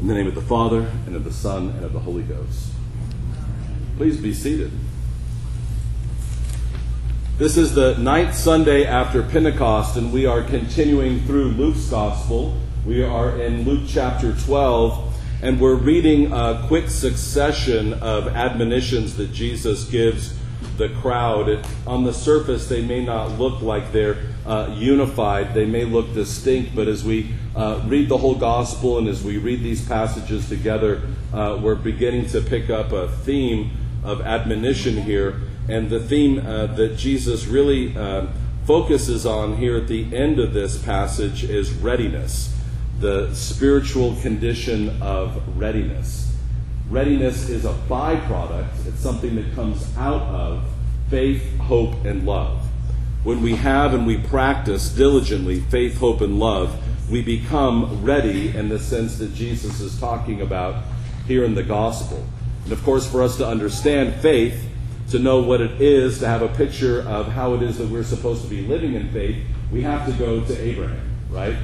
In the name of the Father, and of the Son, and of the Holy Ghost. Please be seated. This is the ninth Sunday after Pentecost, and we are continuing through Luke's Gospel. We are in Luke chapter 12, and we're reading a quick succession of admonitions that Jesus gives the crowd. On the surface, they may not look like they're uh, unified, they may look distinct, but as we uh, read the whole gospel and as we read these passages together, uh, we're beginning to pick up a theme of admonition here. And the theme uh, that Jesus really uh, focuses on here at the end of this passage is readiness, the spiritual condition of readiness. Readiness is a byproduct, it's something that comes out of faith, hope, and love. When we have and we practice diligently faith, hope, and love, we become ready in the sense that Jesus is talking about here in the gospel. And of course, for us to understand faith, to know what it is, to have a picture of how it is that we're supposed to be living in faith, we have to go to Abraham, right?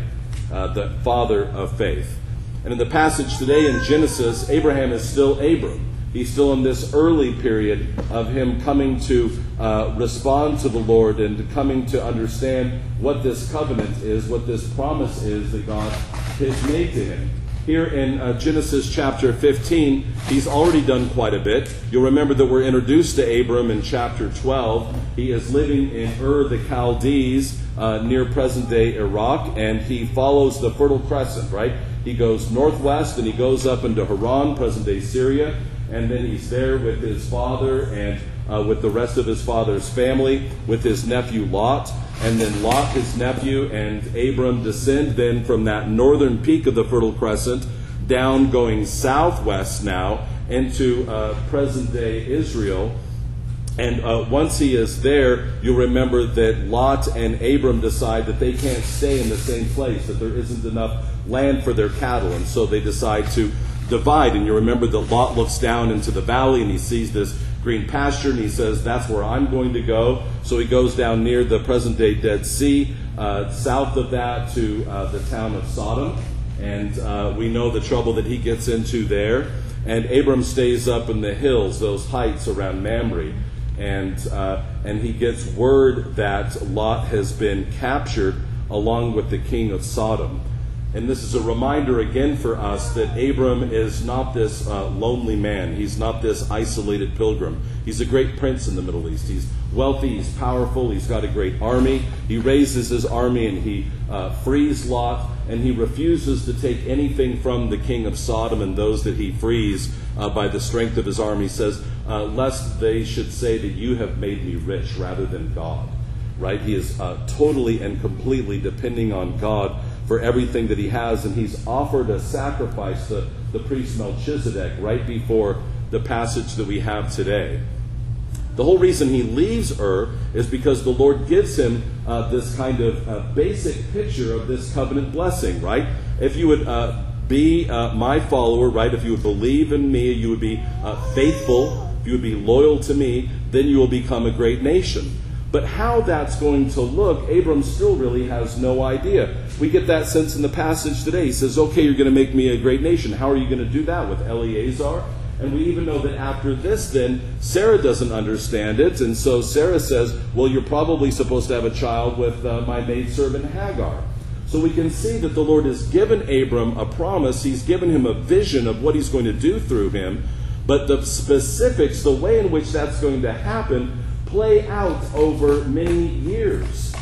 Uh, the father of faith. And in the passage today in Genesis, Abraham is still Abram. He's still in this early period of him coming to uh, respond to the Lord and coming to understand what this covenant is, what this promise is that God has made to him. Here in uh, Genesis chapter 15, he's already done quite a bit. You'll remember that we're introduced to Abram in chapter 12. He is living in Ur the Chaldees uh, near present day Iraq, and he follows the Fertile Crescent, right? He goes northwest and he goes up into Haran, present day Syria and then he's there with his father and uh, with the rest of his father's family, with his nephew Lot. And then Lot, his nephew, and Abram descend then from that northern peak of the Fertile Crescent down going southwest now into uh, present day Israel. And uh, once he is there, you'll remember that Lot and Abram decide that they can't stay in the same place, that there isn't enough land for their cattle. And so they decide to divide. And you remember that Lot looks down into the valley and he sees this green pasture and he says, That's where I'm going to go. So he goes down near the present day Dead Sea, uh, south of that to uh, the town of Sodom. And uh, we know the trouble that he gets into there. And Abram stays up in the hills, those heights around Mamre. And, uh, and he gets word that Lot has been captured along with the king of Sodom. And this is a reminder again for us that Abram is not this uh, lonely man. He's not this isolated pilgrim. He's a great prince in the Middle East. He's wealthy, he's powerful, he's got a great army. He raises his army and he uh, frees Lot, and he refuses to take anything from the king of Sodom and those that he frees uh, by the strength of his army. He says, uh, lest they should say that you have made me rich rather than God. Right? He is uh, totally and completely depending on God for everything that he has, and he's offered a sacrifice to the priest Melchizedek right before the passage that we have today. The whole reason he leaves Ur is because the Lord gives him uh, this kind of uh, basic picture of this covenant blessing, right? If you would uh, be uh, my follower, right? If you would believe in me, you would be uh, faithful, if you would be loyal to me, then you will become a great nation. But how that's going to look, Abram still really has no idea. We get that sense in the passage today. He says, Okay, you're going to make me a great nation. How are you going to do that with Eleazar? And we even know that after this, then, Sarah doesn't understand it. And so Sarah says, Well, you're probably supposed to have a child with uh, my maidservant Hagar. So we can see that the Lord has given Abram a promise. He's given him a vision of what he's going to do through him. But the specifics, the way in which that's going to happen, play out over many years.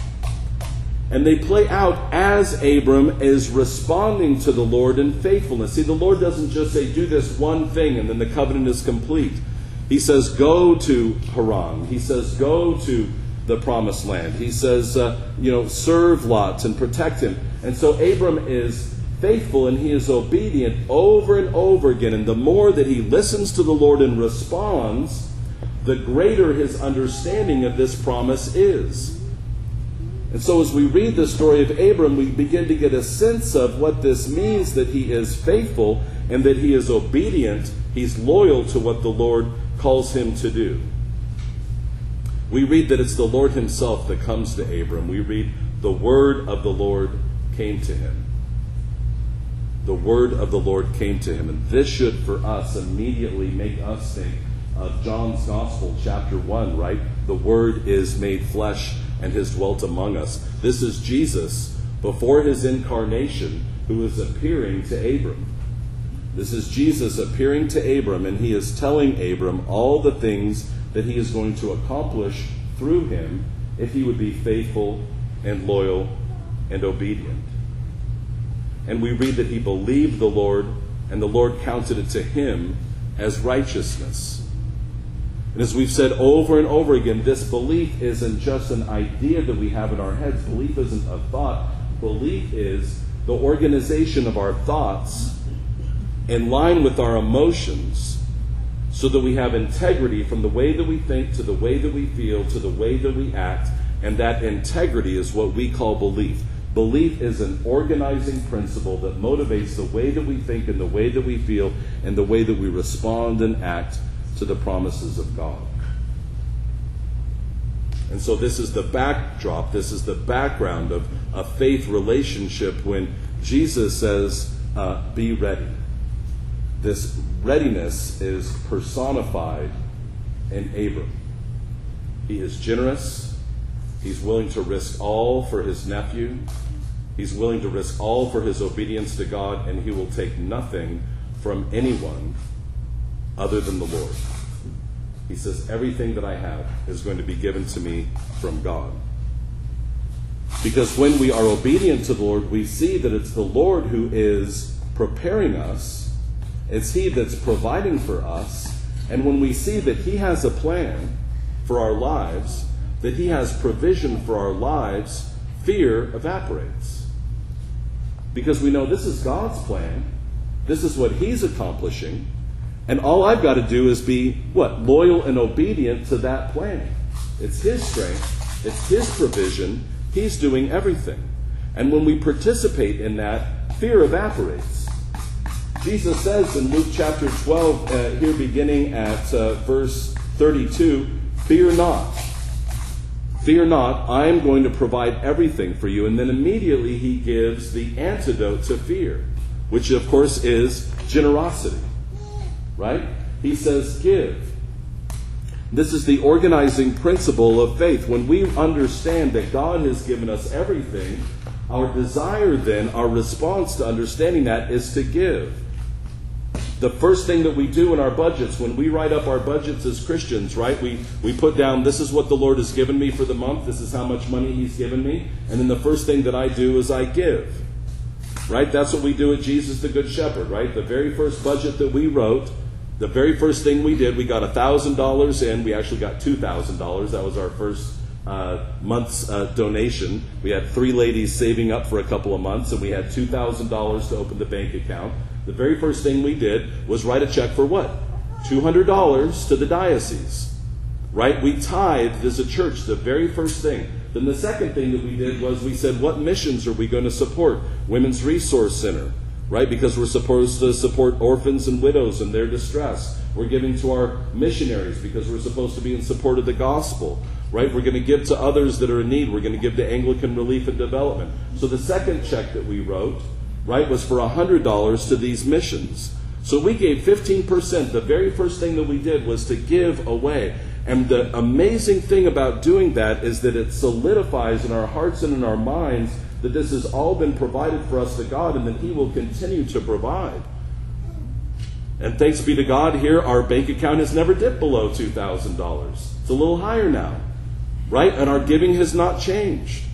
And they play out as Abram is responding to the Lord in faithfulness. See, the Lord doesn't just say, do this one thing and then the covenant is complete. He says, go to Haran. He says, go to the promised land. He says, uh, you know, serve Lot and protect him. And so Abram is faithful and he is obedient over and over again. And the more that he listens to the Lord and responds, the greater his understanding of this promise is. And so, as we read the story of Abram, we begin to get a sense of what this means that he is faithful and that he is obedient. He's loyal to what the Lord calls him to do. We read that it's the Lord himself that comes to Abram. We read, the word of the Lord came to him. the word of the Lord came to him. And this should, for us, immediately make us think of John's Gospel, chapter 1, right? The word is made flesh and has dwelt among us. This is Jesus before his incarnation who is appearing to Abram. This is Jesus appearing to Abram, and he is telling Abram all the things that he is going to accomplish through him if he would be faithful and loyal and obedient. And we read that he believed the Lord, and the Lord counted it to him as righteousness. And as we've said over and over again, this belief isn't just an idea that we have in our heads. Belief isn't a thought. Belief is the organization of our thoughts in line with our emotions so that we have integrity from the way that we think to the way that we feel to the way that we act. And that integrity is what we call belief. Belief is an organizing principle that motivates the way that we think and the way that we feel and the way that we respond and act to the promises of God. And so, this is the backdrop, this is the background of a faith relationship when Jesus says, uh, Be ready. This readiness is personified in Abram. He is generous, he's willing to risk all for his nephew, he's willing to risk all for his obedience to God, and he will take nothing from anyone other than the Lord. He says, Everything that I have is going to be given to me from God. Because when we are obedient to the Lord, we see that it's the Lord who is preparing us, it's He that's providing for us. And when we see that He has a plan for our lives, that He has provision for our lives, fear evaporates. Because we know this is God's plan, this is what He's accomplishing. And all I've got to do is be, what? Loyal and obedient to that plan. It's His strength, it's His provision. He's doing everything. And when we participate in that, fear evaporates. Jesus says in Luke chapter 12, uh, here beginning at uh, verse 32, Fear not. Fear not, I am going to provide everything for you. And then immediately he gives the antidote to fear, which of course is generosity right? He says, give. This is the organizing principle of faith. When we understand that God has given us everything, our desire then, our response to understanding that is to give. The first thing that we do in our budgets, when we write up our budgets as Christians, right, we, we put down, this is what the Lord has given me for the month, this is how much money He's given me, and then the first thing that I do is I give. Right? That's what we do at Jesus the Good Shepherd, right? The very first budget that we wrote the very first thing we did, we got $1,000 in. We actually got $2,000. That was our first uh, month's uh, donation. We had three ladies saving up for a couple of months, and we had $2,000 to open the bank account. The very first thing we did was write a check for what? $200 to the diocese. Right? We tithed as a church, the very first thing. Then the second thing that we did was we said, what missions are we going to support? Women's Resource Center right? Because we're supposed to support orphans and widows in their distress. We're giving to our missionaries because we're supposed to be in support of the gospel, right? We're going to give to others that are in need. We're going to give to Anglican Relief and Development. So the second check that we wrote, right, was for $100 to these missions. So we gave 15%. The very first thing that we did was to give away. And the amazing thing about doing that is that it solidifies in our hearts and in our minds that this has all been provided for us to God and that He will continue to provide. And thanks be to God, here our bank account has never dipped below $2,000. It's a little higher now, right? And our giving has not changed.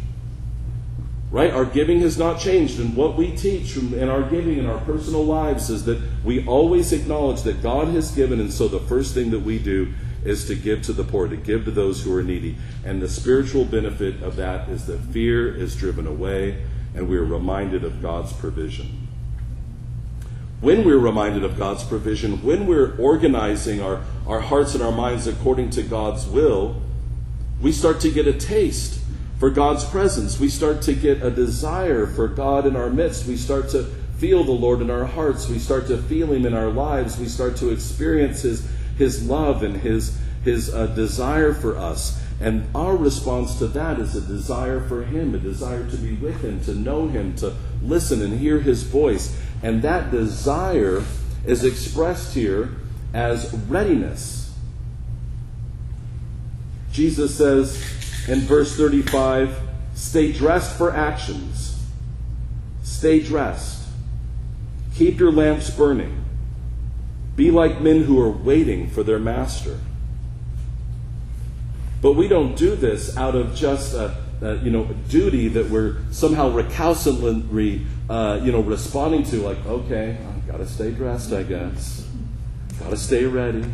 Right? Our giving has not changed. And what we teach in our giving in our personal lives is that we always acknowledge that God has given, and so the first thing that we do is to give to the poor, to give to those who are needy. And the spiritual benefit of that is that fear is driven away and we are reminded of God's provision. When we're reminded of God's provision, when we're organizing our, our hearts and our minds according to God's will, we start to get a taste for God's presence. We start to get a desire for God in our midst. We start to feel the Lord in our hearts. We start to feel Him in our lives. We start to experience His his love and his, his uh, desire for us. And our response to that is a desire for Him, a desire to be with Him, to know Him, to listen and hear His voice. And that desire is expressed here as readiness. Jesus says in verse 35 stay dressed for actions, stay dressed, keep your lamps burning, be like men who are waiting for their master. But we don't do this out of just a, a you know duty that we're somehow recalcitrantly uh, you know responding to, like okay, I've got to stay dressed, I guess, got to stay ready.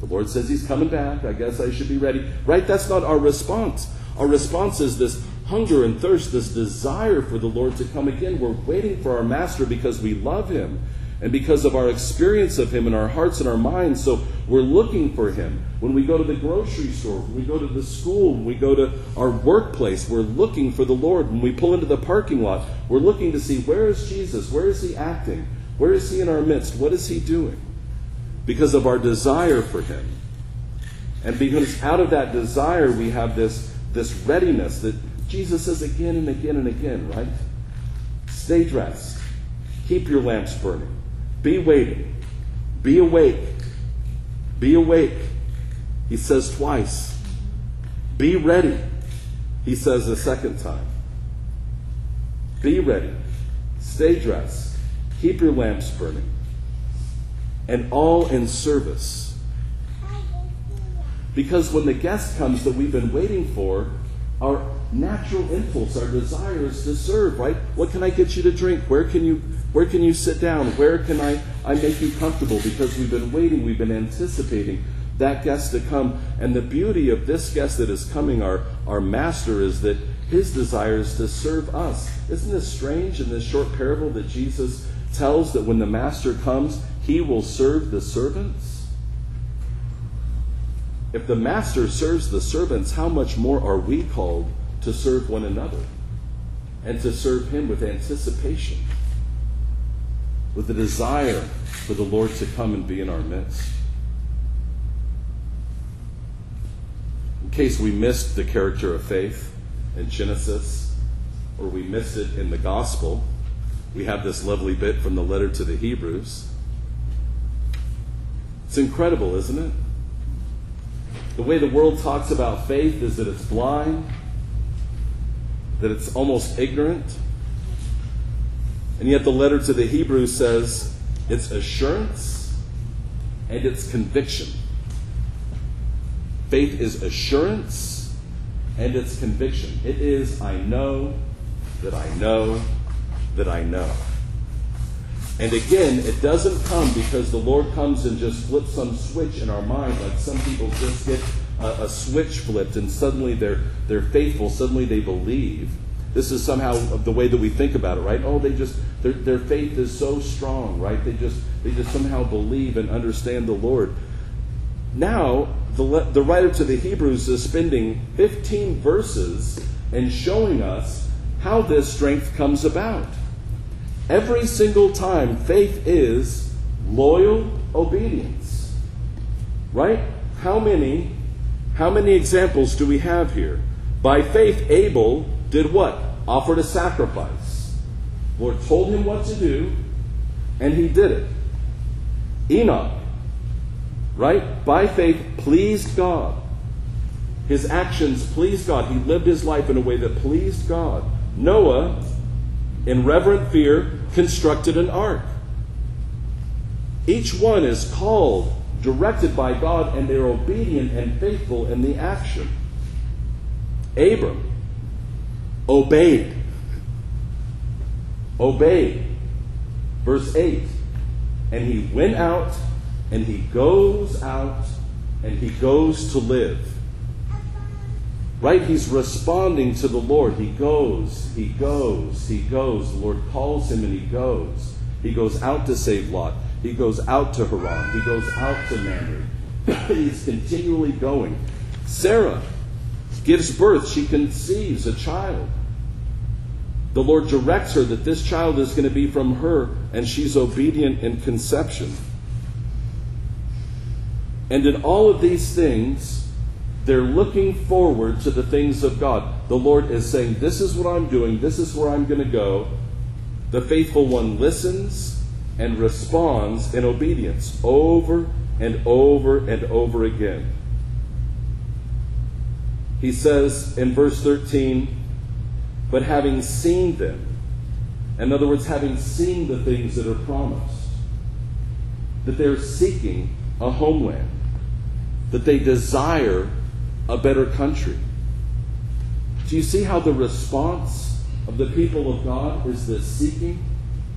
The Lord says He's coming back. I guess I should be ready. Right? That's not our response. Our response is this hunger and thirst, this desire for the Lord to come again. We're waiting for our Master because we love Him and because of our experience of Him in our hearts and our minds. So we're looking for Him. When we go to the grocery store, when we go to the school, when we go to our workplace, we're looking for the Lord. When we pull into the parking lot, we're looking to see where is Jesus? Where is He acting? Where is He in our midst? What is He doing? Because of our desire for Him. And because out of that desire, we have this, this readiness that Jesus says again and again and again, right? Stay dressed. Keep your lamps burning. Be waiting. Be awake. Be awake. He says twice. Be ready. He says a second time. Be ready. Stay dressed. Keep your lamps burning. And all in service. Because when the guest comes that we've been waiting for, our natural impulse, our desire is to serve, right? What can I get you to drink? Where can you where can you sit down? Where can I, I make you comfortable? Because we've been waiting, we've been anticipating that guest to come. And the beauty of this guest that is coming, our, our master, is that his desire is to serve us. Isn't this strange in this short parable that Jesus tells that when the master comes, he will serve the servants? If the master serves the servants, how much more are we called to serve one another and to serve him with anticipation? With a desire for the Lord to come and be in our midst. In case we missed the character of faith in Genesis, or we missed it in the gospel, we have this lovely bit from the letter to the Hebrews. It's incredible, isn't it? The way the world talks about faith is that it's blind, that it's almost ignorant and yet the letter to the Hebrews says it's assurance and it's conviction. Faith is assurance and it's conviction. It is, I know that I know that I know. And again, it doesn't come because the Lord comes and just flips some switch in our mind, like some people just get a, a switch flipped and suddenly they're, they're faithful, suddenly they believe. This is somehow the way that we think about it, right? Oh, they just their, their faith is so strong, right? They just they just somehow believe and understand the Lord. Now, the, the writer to the Hebrews is spending 15 verses and showing us how this strength comes about. Every single time, faith is loyal obedience. Right? How many how many examples do we have here? By faith Abel did what? Offered a sacrifice. Lord told him what to do, and he did it. Enoch, right? By faith, pleased God. His actions pleased God. He lived his life in a way that pleased God. Noah, in reverent fear, constructed an ark. Each one is called, directed by God, and they're obedient and faithful in the action. Abram, obeyed. Obeyed. Verse 8. And he went out, and he goes out, and he goes to live. Right? He's responding to the Lord. He goes, he goes, he goes. The Lord calls him and he goes. He goes out to save Lot. He goes out to Haran. He goes out to Mamre. He's continually going. Sarah gives birth. She conceives a child. The Lord directs her that this child is going to be from her, and she's obedient in conception. And in all of these things, they're looking forward to the things of God. The Lord is saying, This is what I'm doing, this is where I'm going to go. The faithful one listens and responds in obedience over and over and over again. He says in verse 13, but having seen them, in other words, having seen the things that are promised, that they're seeking a homeland, that they desire a better country. Do you see how the response of the people of God is this seeking?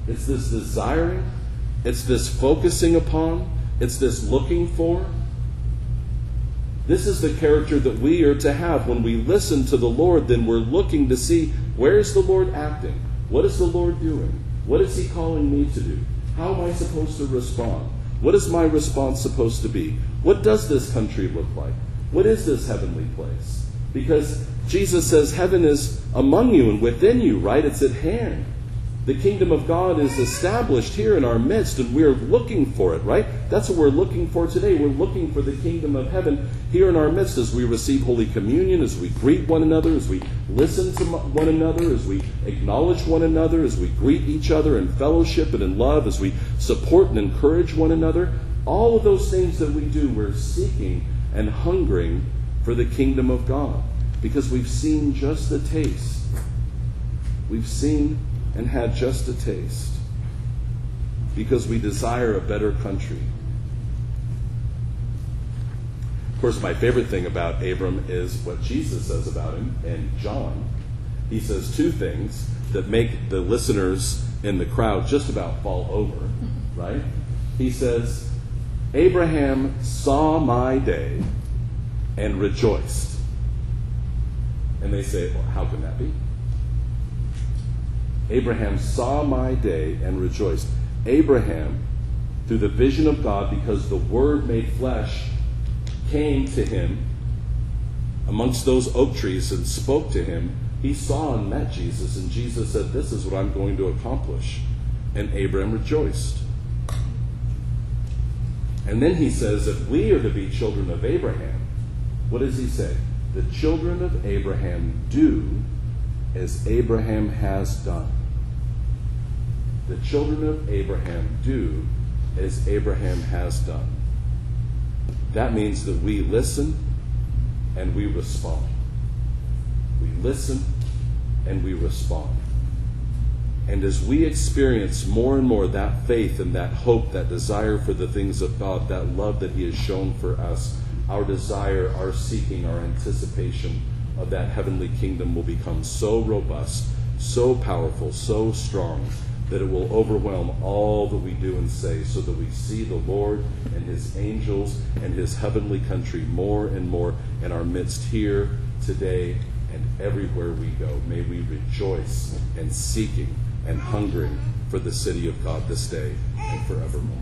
It's this desiring? It's this focusing upon? It's this looking for? This is the character that we are to have. When we listen to the Lord, then we're looking to see where is the Lord acting? What is the Lord doing? What is He calling me to do? How am I supposed to respond? What is my response supposed to be? What does this country look like? What is this heavenly place? Because Jesus says heaven is among you and within you, right? It's at hand. The kingdom of God is established here in our midst, and we're looking for it, right? That's what we're looking for today. We're looking for the kingdom of heaven here in our midst as we receive Holy Communion, as we greet one another, as we listen to one another, as we acknowledge one another, as we greet each other in fellowship and in love, as we support and encourage one another. All of those things that we do, we're seeking and hungering for the kingdom of God because we've seen just the taste. We've seen and had just a taste because we desire a better country. Of course, my favorite thing about Abram is what Jesus says about him in John. He says two things that make the listeners in the crowd just about fall over, right? He says, Abraham saw my day and rejoiced. And they say, well, how can that be? Abraham saw my day and rejoiced. Abraham, through the vision of God, because the Word made flesh came to him amongst those oak trees and spoke to him, he saw and met Jesus, and Jesus said, This is what I'm going to accomplish. And Abraham rejoiced. And then he says, If we are to be children of Abraham, what does he say? The children of Abraham do as Abraham has done the children of Abraham do as Abraham has done. That means that we listen and we respond. We listen and we respond. And as we experience more and more that faith and that hope, that desire for the things of God, that love that He has shown for us, our desire, our seeking, our anticipation of that heavenly kingdom will become so robust, so powerful, so strong that it will overwhelm all that we do and say, so that we see the Lord and his angels and his heavenly country more and more in our midst here, today, and everywhere we go. May we rejoice and seeking and hungering for the city of God this day and forevermore.